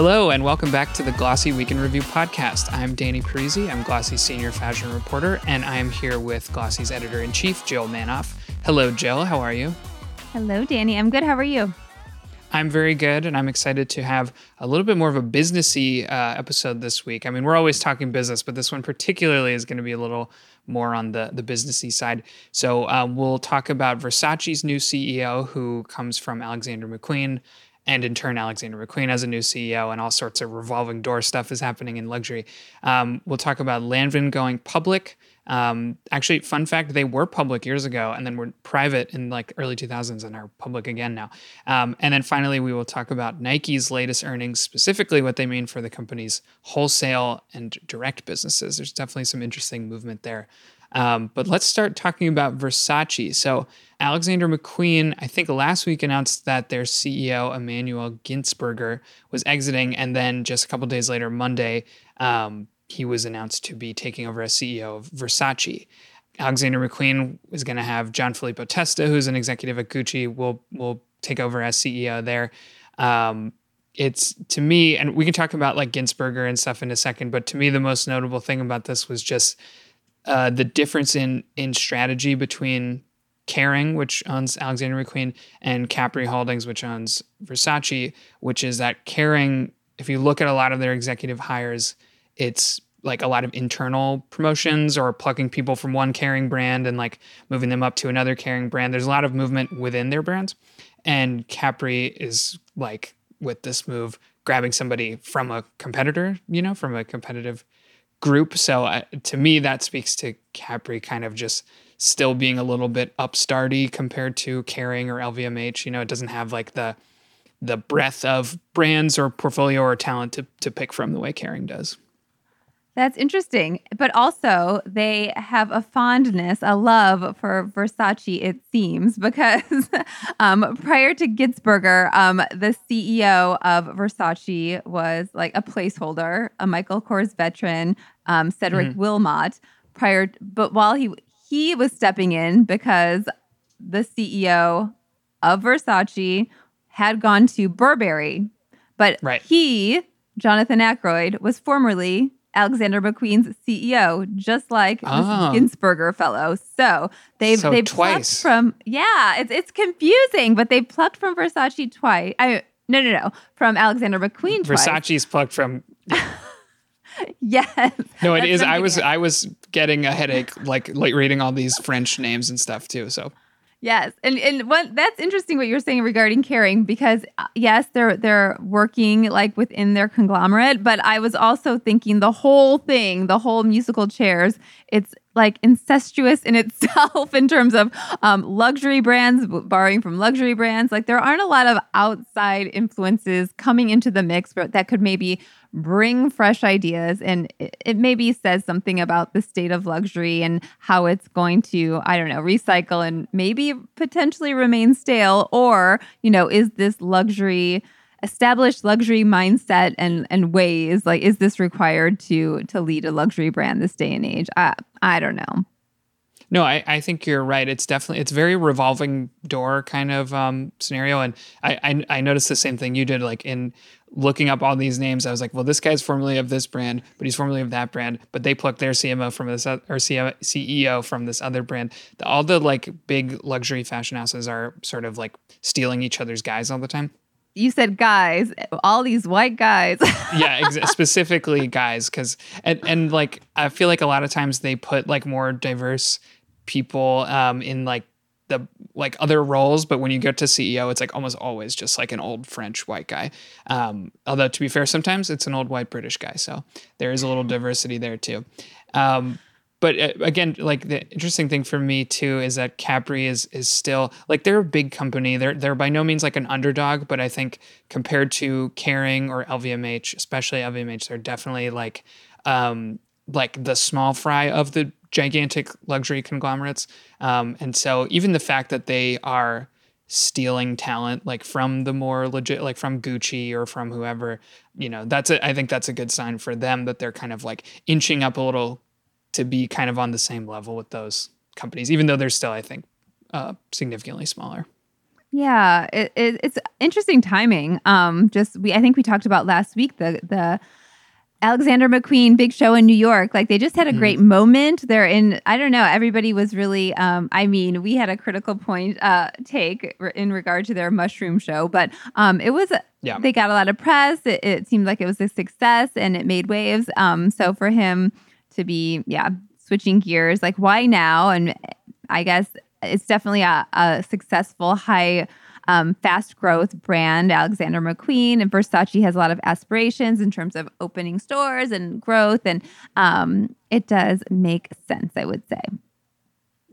Hello, and welcome back to the Glossy Week in Review podcast. I'm Danny Parisi. I'm Glossy's senior fashion reporter, and I am here with Glossy's editor in chief, Jill Manoff. Hello, Jill. How are you? Hello, Danny. I'm good. How are you? I'm very good, and I'm excited to have a little bit more of a businessy uh, episode this week. I mean, we're always talking business, but this one particularly is going to be a little more on the the businessy side. So uh, we'll talk about Versace's new CEO, who comes from Alexander McQueen, and in turn, Alexander McQueen as a new CEO, and all sorts of revolving door stuff is happening in luxury. Um, we'll talk about Lanvin going public. Um, actually, fun fact: they were public years ago, and then were private in like early 2000s, and are public again now. Um, and then finally, we will talk about Nike's latest earnings, specifically what they mean for the company's wholesale and direct businesses. There's definitely some interesting movement there. Um, but let's start talking about Versace. So Alexander McQueen, I think last week announced that their CEO Emmanuel Gintzburger was exiting, and then just a couple days later, Monday, um, he was announced to be taking over as CEO of Versace. Alexander McQueen is going to have Gianfilippo Testa, who's an executive at Gucci, will will take over as CEO there. Um, it's to me, and we can talk about like Gintzburger and stuff in a second, but to me, the most notable thing about this was just uh, the difference in in strategy between Kering, which owns Alexander McQueen, and Capri Holdings, which owns Versace, which is that Kering, if you look at a lot of their executive hires, it's like a lot of internal promotions or plucking people from one Kering brand and like moving them up to another Kering brand. There's a lot of movement within their brands. And Capri is like with this move, grabbing somebody from a competitor, you know, from a competitive group. So uh, to me, that speaks to Capri kind of just still being a little bit upstarty compared to Kering or LVMH. You know, it doesn't have like the the breadth of brands or portfolio or talent to, to pick from the way Kering does. That's interesting. But also, they have a fondness, a love for Versace, it seems, because um, prior to Gintzburger, um, the CEO of Versace was like a placeholder, a Michael Kors veteran, um, Cedric mm-hmm. Wilmotte. Prior, but while he he was stepping in because the CEO of Versace had gone to Burberry, but right. he, Jonathan Akeroyd, was formerly Alexander McQueen's CEO, just like oh. this Gintzburger fellow. So they've so they've twice. plucked from yeah, it's it's confusing, but they plucked from Versace twice. I no no no from Alexander McQueen. Versace's twice. plucked from. yes. No, it is. I was I was getting a headache like like reading all these French names and stuff too. So Yes, and and what that's interesting what you're saying regarding Kering because uh, yes, they're they're working like within their conglomerate, but I was also thinking the whole thing, the whole musical chairs, it's like incestuous in itself in terms of um, luxury brands borrowing from luxury brands. Like there aren't a lot of outside influences coming into the mix that could maybe bring fresh ideas and it, it, maybe says something about the state of luxury and how it's going to i don't know recycle and maybe potentially remain stale or you know is this luxury established luxury mindset and and ways like is this required to to lead a luxury brand this day and age i i don't know no, I, I think you're right. It's definitely it's very revolving door kind of um, scenario, and I, I I noticed the same thing you did. Like in looking up all these names, I was like, well, this guy's formerly of this brand, but he's formerly of that brand. But they plucked their CMO from this or CEO from this other brand. All the like big luxury fashion houses are sort of like stealing each other's guys all the time. You said guys, all these white guys. yeah, ex- specifically guys, because and and like I feel like a lot of times they put like more diverse people um, in like the like other roles, but when you get to CEO, it's like almost always just like an old French white guy. Um, although to be fair, sometimes it's an old white British guy, so there is a little diversity there too. Um, but uh, again, like the interesting thing for me too is that Capri is is still like they're a big company. They're they're by no means like an underdog, but I think compared to Kering or LVMH, especially LVMH, they're definitely like um, like the small fry of the gigantic luxury conglomerates. Um, and so even the fact that they are stealing talent like from the more legit like from Gucci or from whoever, you know, that's a, I think that's a good sign for them that they're kind of like inching up a little to be kind of on the same level with those companies, even though they're still, I think, uh, significantly smaller. Yeah, it, it, it's interesting timing. Um, just we, I think we talked about last week the the Alexander McQueen big show in New York. Like they just had a Mm. great moment. They're in. I don't know. Everybody was really. Um, I mean, we had a critical point uh, take in regard to their mushroom show, but um, it was. Yeah. They got a lot of press. It, it seemed like it was a success, and it made waves. Um, so for him to be, yeah, switching gears, like why now? And I guess it's definitely a, a successful high um, fast growth brand alexander mcqueen and versace has a lot of aspirations in terms of opening stores and growth and um, it does make sense i would say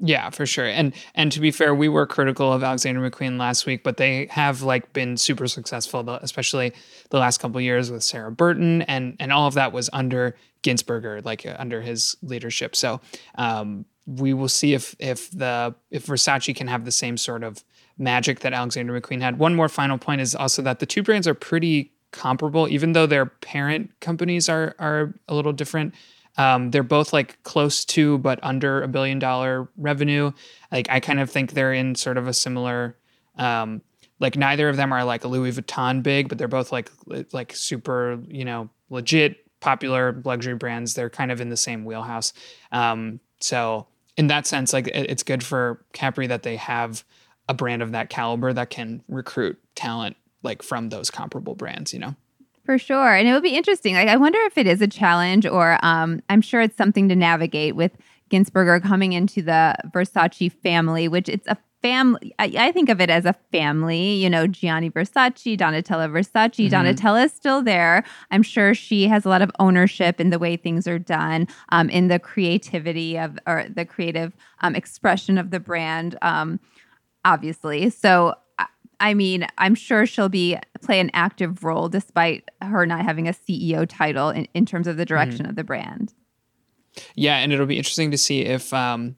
Yeah, for sure. And and to be fair, we were critical of Alexander McQueen last week, but they have like been super successful, especially the last couple years with Sarah Burton, and and all of that was under Gintzburger, like uh, under his leadership. So um, we will see if if the if Versace can have the same sort of magic that Alexander McQueen had. One more final point is also that the two brands are pretty comparable, even though their parent companies are are a little different. Um, they're both like close to but under a billion dollar revenue. Like I kind of think they're in sort of a similar. Um, like neither of them are like Louis Vuitton big, but they're both like like super you know legit popular luxury brands. They're kind of in the same wheelhouse. Um, so in that sense, like it- it's good for Capri that they have a brand of that caliber that can recruit talent like from those comparable brands. You know. For sure. And it would be interesting. Like, I wonder if it is a challenge or um, I'm sure it's something to navigate with Gintzburger coming into the Versace family, which it's a family. I, I think of it as a family, you know, Gianni Versace, Donatella Versace. Mhm. Donatella is still there. I'm sure she has a lot of ownership in the way things are done, um, in the creativity of, or the creative um, expression of the brand. Um, obviously. So I- mean, I'm sure she'll be play an active role despite her not having a CEO title in, in terms of the direction of the brand. Yeah, and it'll be interesting to see if um,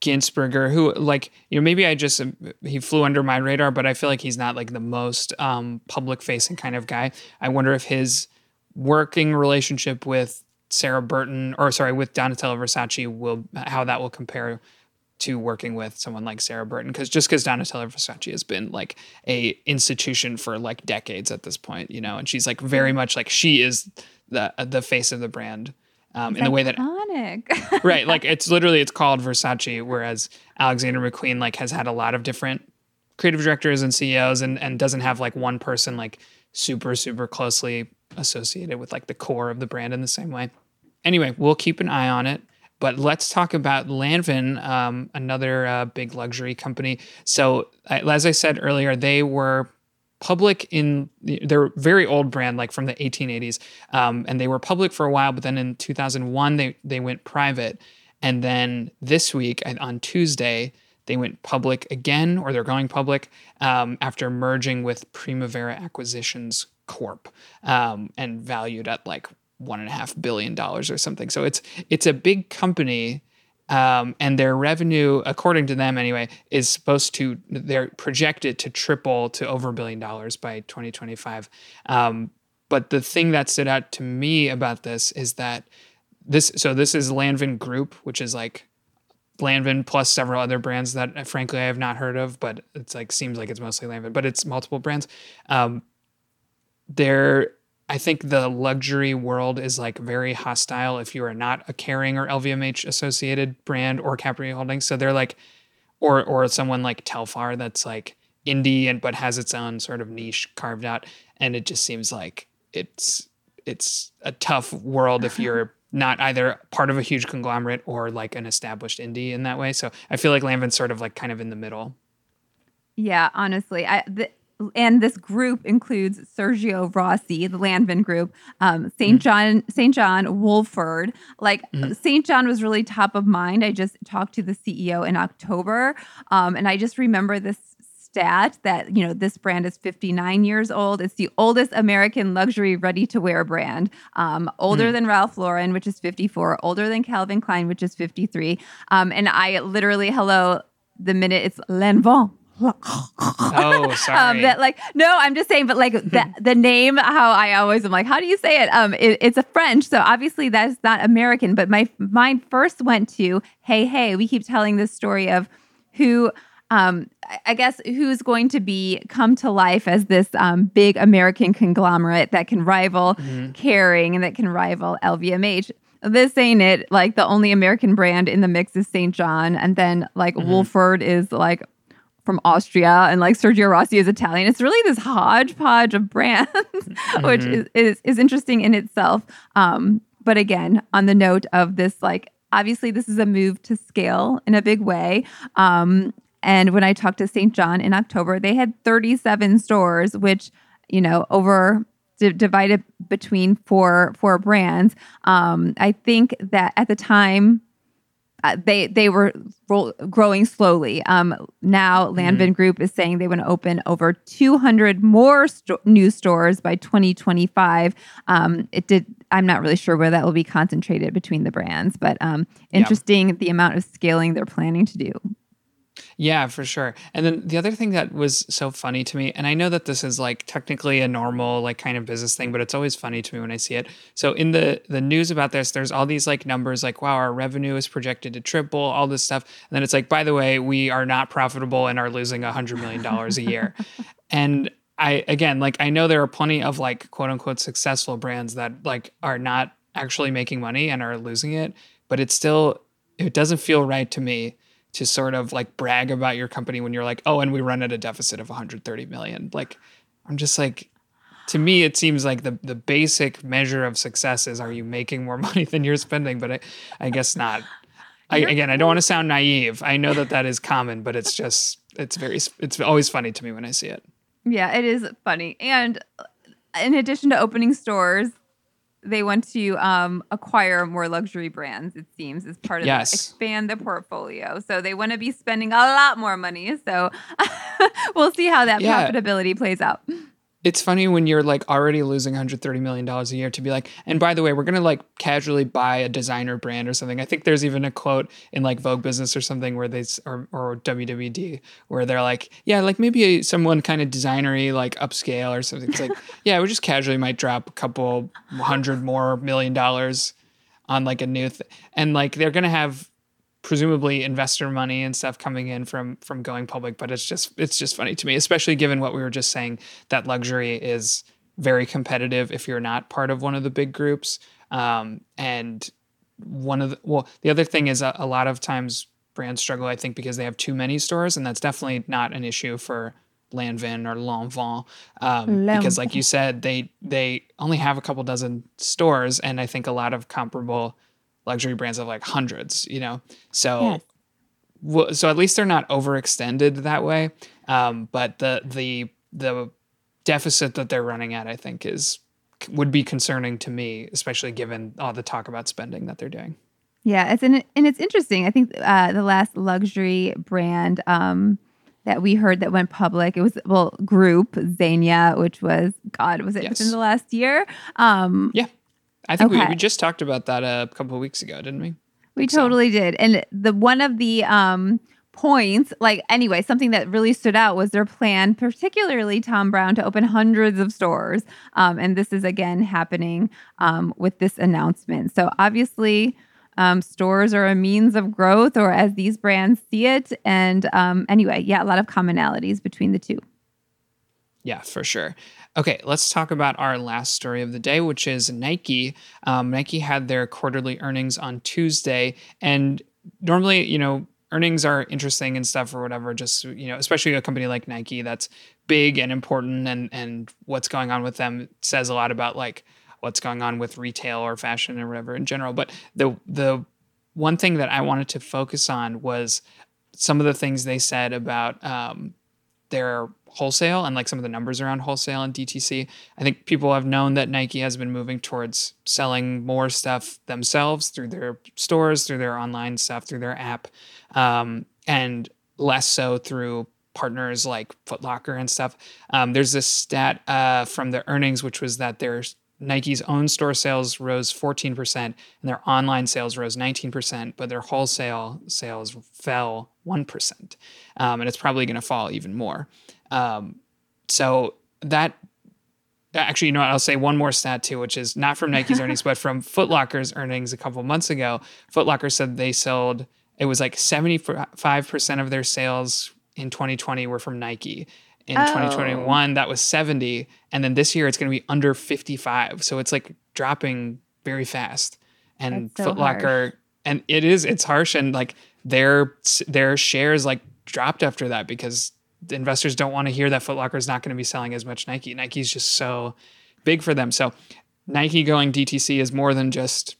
Gintzburger, who like you know maybe I just he flew under my radar, but I feel like he's not like the most um, public facing kind of guy. I wonder if his working relationship with Sarah Burton or sorry with Donatella Versace will how that will compare to working with someone like Sarah Burton because just because Donatella Versace has been like a institution for like decades at this point, you know, and she's like very much like she is the the face of the brand um, in the way that right like it's literally it's called versace whereas alexander mcqueen like has had a lot of different creative directors and ceos and and doesn't have like one person like super super closely associated with like the core of the brand in the same way. Anyway we'll keep an eye on it but let's talk about Lanvin, um, another uh, big luxury company. So, as I said earlier, they were public in they're very old brand like from the 1880s um, and they were public for a while but then in 2001 they they went private and then this week on tuesday they went public again or they're going public um, after merging with primavera acquisitions corp um, and valued at like one and a half billion dollars or something so it's it's a big company um, and their revenue, according to them anyway, is supposed to they're projected to triple to over a billion dollars by 2025. Um, but the thing that stood out to me about this is that this so this is Lanvin Group, which is like Lanvin plus several other brands that uh, frankly I have not heard of, but it's like seems like it's mostly Lanvin, but it's multiple brands. Um, they're I think the luxury world is like very hostile if you are not a Kering or LVMH associated brand or Capri Holdings. So they're like, or or someone like Telfar that's like indie and but has its own sort of niche carved out, and it just seems like it's it's a tough world if you're not either part of a huge conglomerate or like an established indie in that way. So I feel like Lanvin's sort of like kind of in the middle. yeah, honestly, I. The, and this group includes Sergio Rossi, the Lanvin group, um, St. John, St. John Wolford. Like Mhm. St. John was really top of mind. I just talked to the CEO in October, um, and I just remember this stat that you know this brand is 59 years old. It's the oldest American luxury ready-to-wear brand, um, older Hmm. than Ralph Lauren, which is 54, older than Calvin Klein, which is 53. Um, and I literally, hello, the minute it's Lanvin. Oh, sorry. Um, that like no, I'm just saying, but like the the name, how I always am like, how do you say it? Um, it, it's a French, so obviously that's not American. But my mind first went to, hey, hey, we keep telling this story of who um, I guess who's going to be come to life as this um, big American conglomerate that can rival mm-hmm. Kering and that can rival LVMH. This ain't it. Like the only American brand in the mix is St. John, and then like mm-hmm. Wolford is like from Austria and like Sergio Rossi is Italian. It's really this hodgepodge of brands, mm-hmm. which is, is, is interesting in itself. Um, but again, on the note of this, like obviously this is a move to scale in a big way. Um, and when I talked to St. John in October, they had 37 stores, which you know over d- divided between four four brands. Um, I think that at the time uh, they they were ro- growing slowly. Um, now Lanvin mm-hmm. Group is saying they want to open over 200 more sto- new stores by 2025. Um, it did. I'm not really sure where that will be concentrated between the brands, but um, interesting yeah. the amount of scaling they're planning to do. Yeah, for sure. And then the other thing that was so funny to me, and I know that this is like technically a normal like kind of business thing, but it's always funny to me when I see it. So in the the news about this, there's all these like numbers like wow, our revenue is projected to triple, all this stuff. And then it's like, by the way, we are not profitable and are losing a hundred million dollars a year. and I again, like I know there are plenty of like quote unquote successful brands that like are not actually making money and are losing it, but it's still it doesn't feel right to me to sort of like brag about your company when you're like, oh, and we run at a deficit of 130 million. Like, I'm just like, to me, it seems like the the basic measure of success is are you making more money than you're spending? But I, I guess not. I, again, I don't want to sound naive. I know that that is common, but it's just it's very it's always funny to me when I see it. Yeah, it is funny. And uh, in addition to opening stores, they want to um, acquire more luxury brands. It seems as part of yes. expand the portfolio. So they want to be spending a lot more money. So we'll see how that yeah. profitability plays out it's funny when you're like already losing 130 million dollars a year to be like and by the way we're going to like casually buy a designer brand or something. I think there's even a quote in like vogue business or something where they or, or wwd where they're like yeah like maybe uh, someone kind of designery like upscale or something. It's like yeah we just casually might drop a couple hundred more million dollars on like a new th- and like they're going to have presumably investor money and stuff coming in from from going public but it's just it's just funny to me especially given what we were just saying that luxury is very competitive if you're not part of one of the big groups. Um, and one of the well the other thing is a, a lot of times brands struggle i think because they have too many stores and that's definitely not an issue for Lanvin or Lanvin, um, because like you said, they they only have a couple dozen stores, and I think a lot of comparable luxury brands have like hundreds, you know? So, yes. so at least they're not overextended that way. Um, but the, the, the deficit that they're running at, I think is, would be concerning to me, especially given all the talk about spending that they're doing. Yeah, it's and it's interesting. I think uh, the last luxury brand um, that we heard that went public, it was well group Zegna, which was God, was it yes. within the last year? Um, yeah, I think okay. we, we just talked about that a couple of weeks ago, didn't we? We so. totally did. And the one of the um points, like anyway, something that really stood out was their plan, particularly Thom Browne, to open hundreds of stores. Um, and this is again happening um, with this announcement. So obviously, um, stores are a means of growth, or as these brands see it. And um, anyway, yeah, a lot of commonalities between the two. Yeah, for sure. Okay, let's talk about our last story of the day, which is Nike. Um, Nike had their quarterly earnings on Tuesday, and normally, you know, earnings are interesting and stuff or whatever. Just you know, especially a company like Nike that's big and important, and and what's going on with them says a lot about like what's going on with retail or fashion or whatever in general. But the the one thing that I wanted to focus on was some of the things they said about um, their wholesale and like some of the numbers around wholesale and DTC. I think people have known that Nike has been moving towards selling more stuff themselves through their stores, through their online stuff, through their app, um, and less so through partners like Foot Locker and stuff. Um, there's this stat uh, from the earnings, which was that their Nike's own store sales rose 14% and their online sales rose 19%, but their wholesale sales fell 1%. Um, and it's probably going to fall even more. Um, so that actually, you know what? I'll say one more stat too, which is not from Nike's earnings, but from Foot Locker's earnings a couple months ago. Footlocker said they sold, it was like 75% of their sales in 2020 were from Nike. In Oh. 2021, that was 70. And then this year, it's going to be under 55. So it's like dropping very fast. And That's so Foot Locker, and it is, it's harsh. And like their, their shares like dropped after that because the investors don't want to hear that Foot Locker is not going to be selling as much Nike. Nike's just so big for them. So Nike going DTC is more than just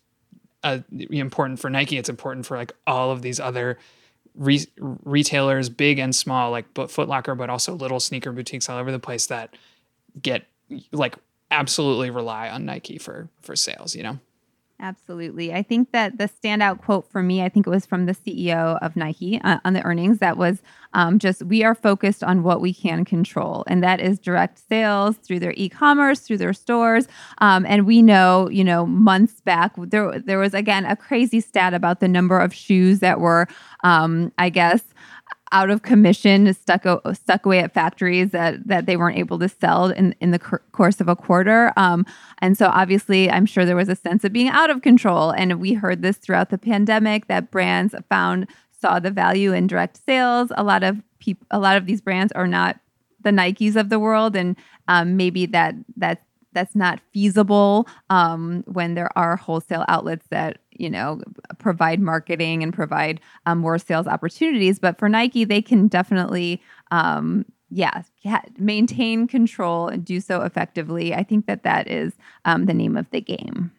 uh, important for Nike. It's important for like all of these other re- retailers, big and small, like but Foot Locker, but also little sneaker boutiques all over the place that get like absolutely rely on Nike for for sales. You know. Absolutely. I think that the standout quote for me, I think it was from the CEO of Nike uh, on the earnings, that was um, just, we are focused on what we can control. And that is direct sales through their e commerce, through their stores. Um, and we know, you know, months back, there, there was again a crazy stat about the number of shoes that were, um, I guess, out of commission, stuck stuck away at factories that that they weren't able to sell in in the course of a quarter. Um, and so obviously, I'm sure there was a sense of being out of control. And we heard this throughout the pandemic that brands found saw the value in direct sales. A lot of people, a lot of these brands are not the Nikes of the world, and um, maybe that that that's not feasible um, when there are wholesale outlets that you know provide marketing and provide um, more sales opportunities. But for nike they can definitely um, yeah maintain control and do so effectively. I think that that is um, the name of the game.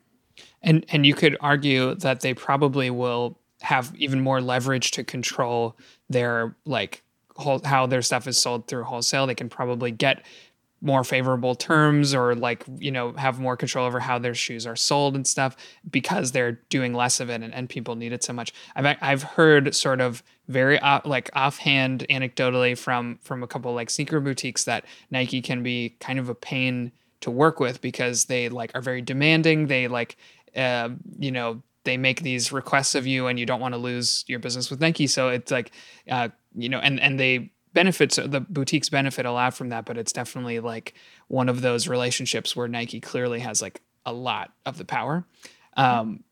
And and you could argue that they probably will have even more leverage to control their like whole, how their stuff is sold through wholesale. They can probably get more favorable terms or like you know have more control over how their shoes are sold and stuff because they're doing less of it and, and people need it so much. I've i've heard sort of very uh, like offhand anecdotally from from a couple like sneaker boutiques that nike can be kind of a pain to work with because they like are very demanding. They like uh, you know they make these requests of you and you don't want to lose your business with nike. So it's like uh, you know and and they benefits the boutiques benefit a lot from that but it's definitely like one of those relationships where nike clearly has like a lot of the power. Um,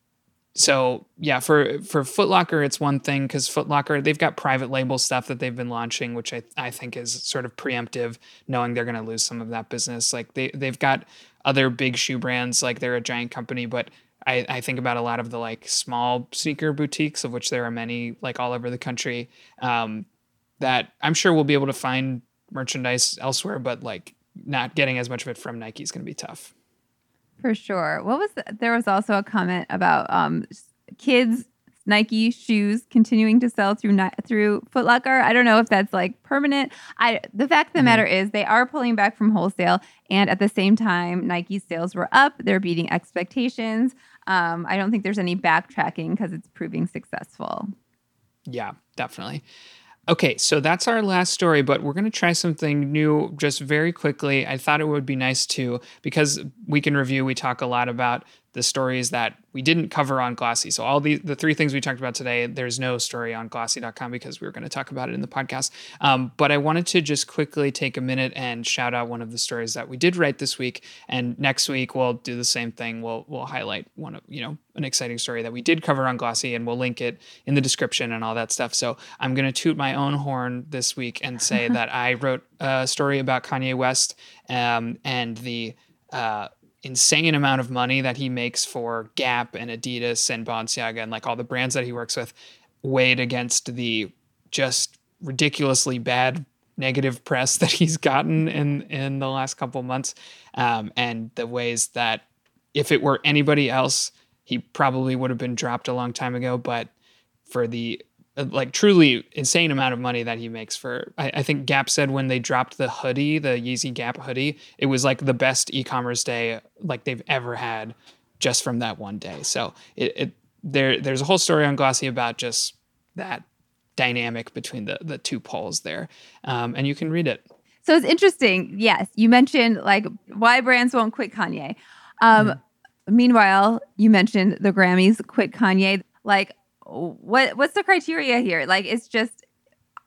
so yeah for for Foot Locker it's one thing because Foot Locker they've got private label stuff that they've been launching which I, I think is sort of preemptive knowing they're going to lose some of that business. Like they, they've got other big shoe brands like they're a giant company but I, I think about a lot of the like small sneaker boutiques of which there are many like all over the country. Um, that I'm sure we'll be able to find merchandise elsewhere, but like not getting as much of it from Nike is going to be tough. For sure. What was the, there was also a comment about um, kids Nike shoes continuing to sell through through Foot Locker. I don't know if that's like permanent. I the fact of the matter is they are pulling back from wholesale, and at the same time, Nike sales were up. They're beating expectations. Um, I don't think there's any backtracking because it's proving successful. Yeah, definitely. Okay, so that's our last story, but we're going to try something new just very quickly. I thought it would be nice to, because Week in Review, we talk a lot about the stories that we didn't cover on Glossy. So all the the three things we talked about today, there's no story on glossy.com because we were going to talk about it in the podcast. Um, but I wanted to just quickly take a minute and shout out one of the stories that we did write this week. And next week we'll do the same thing. We'll we'll highlight one of you know an exciting story that we did cover on Glossy, and we'll link it in the description and all that stuff. So I'm going to toot my own horn this week and say that I wrote a story about Kanye West um, and the uh, insane amount of money that he makes for Gap and Adidas and Balenciaga and like all the brands that he works with weighed against the just ridiculously bad negative press that he's gotten in in the last couple months um, and the ways that if it were anybody else he probably would have been dropped a long time ago but for the like truly insane amount of money that he makes for I, I think gap said when they dropped the hoodie the yeezy gap hoodie it was like the best e-commerce day like they've ever had just from that one day so it, it there there's a whole story on glossy about just that dynamic between the the two poles there um, and you can read it So it's interesting. Yes, you mentioned like why brands won't quit Kanye. Um, Meanwhile, you mentioned the Grammys quit Kanye. Like, what what's the criteria here? Like, it's just.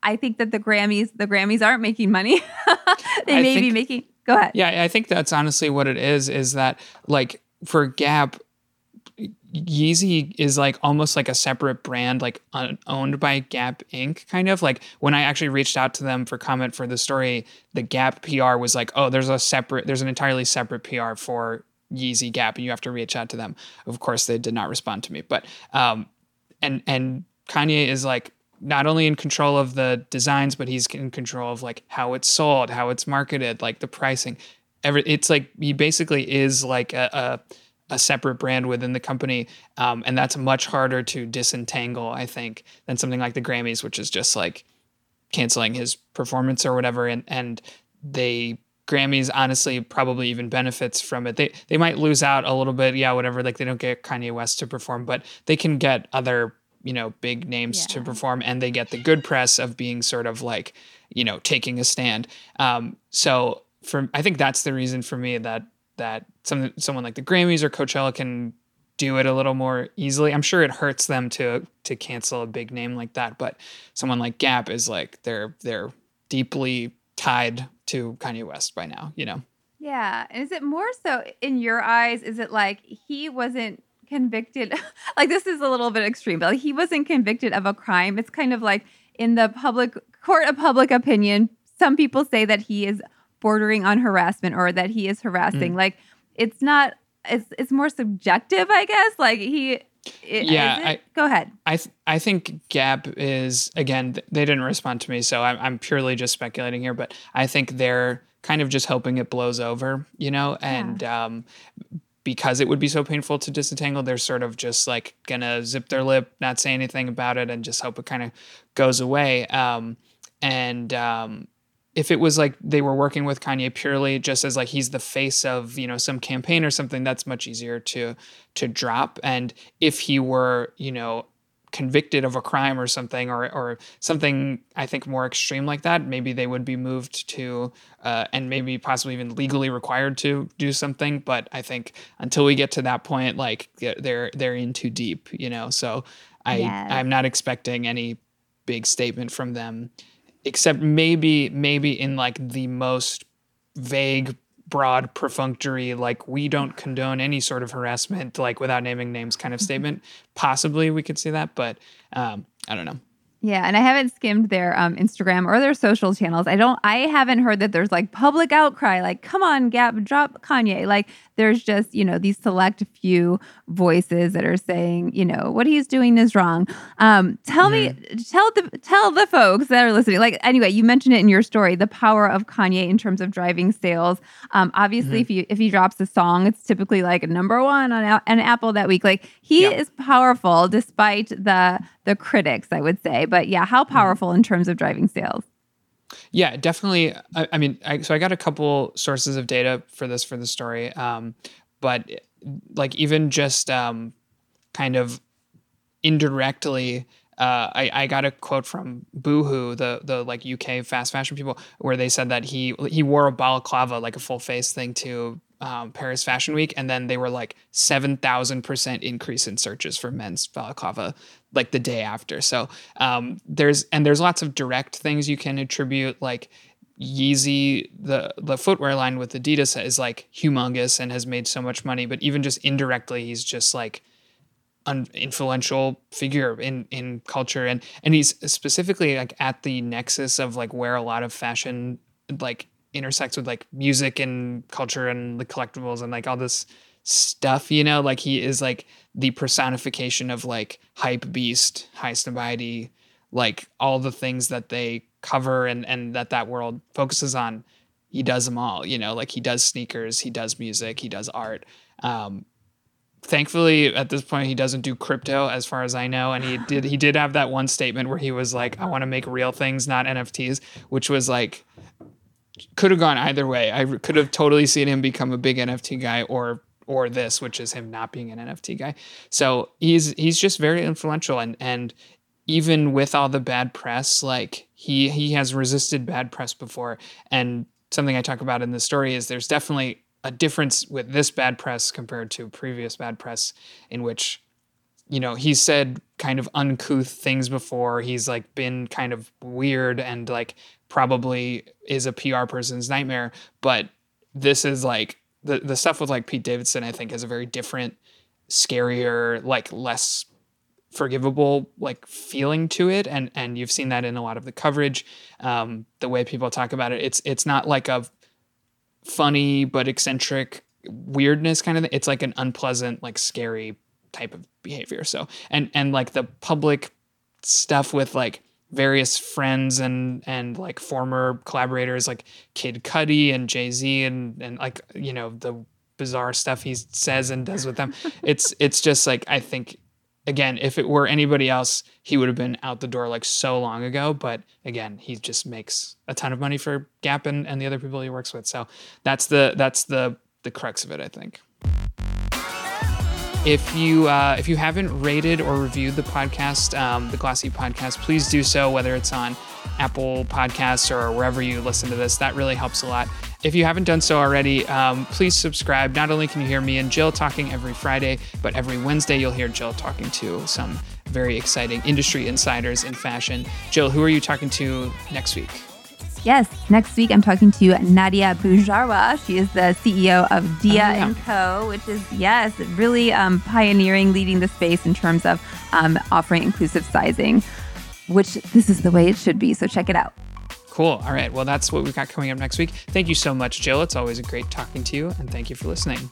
I think that the Grammys the Grammys aren't making money. they I may be making. Go ahead. Yeah, I think that's honestly what it is. Is that like for Gap, Yeezy is like almost like a separate brand, like un- owned by Gap Inc. Kind of like when I actually reached out to them for comment for the story, the Gap PR was like, "Oh, there's a separate, there's an entirely separate PR for Yeezy Gap, and you have to reach out to them." Of course, they did not respond to me, but um, and and Kanye is like not only in control of the designs, but he's in control of like how it's sold, how it's marketed, like the pricing. Every it's like he basically is like a, a a separate brand within the company, um, and that's much harder to disentangle, I think, than something like the Grammys, which is just like canceling his performance or whatever. And and they Grammys honestly probably even benefits from it. They they might lose out a little bit, yeah, whatever. Like they don't get Kanye West to perform, but they can get other you know big names yeah. to perform, and they get the good press of being sort of like you know taking a stand. Um, so for I think that's the reason for me that that some someone like the Grammys or Coachella can do it a little more easily. I'm sure it hurts them to to cancel a big name like that, but someone like Gap is like they're they're deeply tied to Kanye West by now, you know. Yeah, and is it more so in your eyes is it like he wasn't convicted like this is a little bit extreme, but like he wasn't convicted of a crime. It's kind of like in the public court of public opinion, some people say that he is bordering on harassment or that he is harassing. Mm. Like it's not it's it's more subjective, I guess. Like he it, yeah, I, go ahead. I th- I think Gap is again. They didn't respond to me, so I'm I'm purely just speculating here. But I think they're kind of just hoping it blows over, you know, and yeah. um, because it would be so painful to disentangle, they're sort of just like gonna zip their lip, not say anything about it, and just hope it kind of goes away. Um, and um, if it was like they were working with Kanye purely just as like he's the face of you know some campaign or something, that's much easier to to drop. And if he were you know convicted of a crime or something or or something I think more extreme like that, maybe they would be moved to uh, and maybe possibly even legally required to do something. But I think until we get to that point, like they're they're in too deep, you know. So I yes. I'm not expecting any big statement from them except maybe maybe in like the most vague broad perfunctory like we don't condone any sort of harassment like without naming names kind of mm-hmm. statement possibly we could see that but um, i don't know yeah, and I haven't skimmed their um, Instagram or their social channels. I don't. I haven't heard that there's like public outcry, like "Come on, Gap, drop Kanye." Like there's just you know these select few voices that are saying you know what he's doing is wrong. Um, tell mm-hmm. me, tell the tell the folks that are listening. Like anyway, you mentioned it in your story, the power of Kanye in terms of driving sales. Um, obviously, mm-hmm. if you if he drops a song, it's typically like number one on an Apple that week. Like he yep. is powerful despite the the critics, I would say. But yeah, how mm-hmm. powerful mm-hmm. in terms of driving sales? Yeah, definitely. I, I mean, I, so I got a couple sources of data for this for the story, um, but like even just um, kind of indirectly. Uh, I, I got a quote from Boohoo, the the like UK fast fashion people, where they said that he he wore a balaclava, like a full face thing, to um, Paris Fashion Week, and then they were like seven thousand percent increase in searches for men's balaclava like the day after. So um, there's and there's lots of direct things you can attribute like Yeezy, the the footwear line with Adidas is like humongous and has made so much money, but even just indirectly, he's just like an influential figure in in culture and and he's specifically like at the nexus of like where a lot of fashion like intersects with like music and culture and the collectibles and like all this stuff, you know, like he is like the personification of like hype beast, Highsnobiety, like all the things that they cover and and that that world focuses on. He does them all, you know, like he does sneakers, he does music, he does art. Um, thankfully at this point he doesn't do crypto as far as i know and he did he did have that one statement where he was like i want to make real things not nfts which was like could have gone either way. I could have totally seen him become a big NFT guy or or this, which is him not being an NFT guy. So he's he's just very influential and and even with all the bad press, like he he has resisted bad press before. And something I talk about in the story is there's definitely a difference with this bad press compared to previous bad press in which you know he's said kind of uncouth things before he's like been kind of weird and like probably is a PR person's nightmare. But this is like the the stuff with like Pete Davidson. I think is a very different scarier, like less forgivable like feeling to it and and you've seen that in a lot of the coverage um, the way people talk about it it's it's not like a funny but eccentric weirdness kind of thing. it's like an unpleasant like scary type of behavior so and and like the public stuff with like various friends and and like former collaborators like Kid Cudi and Jay Z and and like you know the bizarre stuff he says and does with them. it's it's just like I think again if it were anybody else he would have been out the door like so long ago. But again he just makes a ton of money for Gap and and the other people he works with. So that's the that's the the crux of it I think. If you uh, if you haven't rated or reviewed the podcast, um, the Glossy Podcast, please do so. Whether it's on Apple Podcasts or wherever you listen to this, that really helps a lot. If you haven't done so already, um, please subscribe. Not only can you hear me and Jill talking every Friday, but every Wednesday you'll hear Jill talking to some very exciting industry insiders in fashion. Jill, who are you talking to next week? Yes, next week I'm talking to Nadia Boujarwa. She is the CEO of Dia oh, yeah. & Co., which is, yes, really um, pioneering, leading the space in terms of um, offering inclusive sizing, which this is the way it should be. So check it out. Cool. All right. Well, that's what we've got coming up next week. Thank you so much, Jill. It's always a great talking to you, and thank you for listening.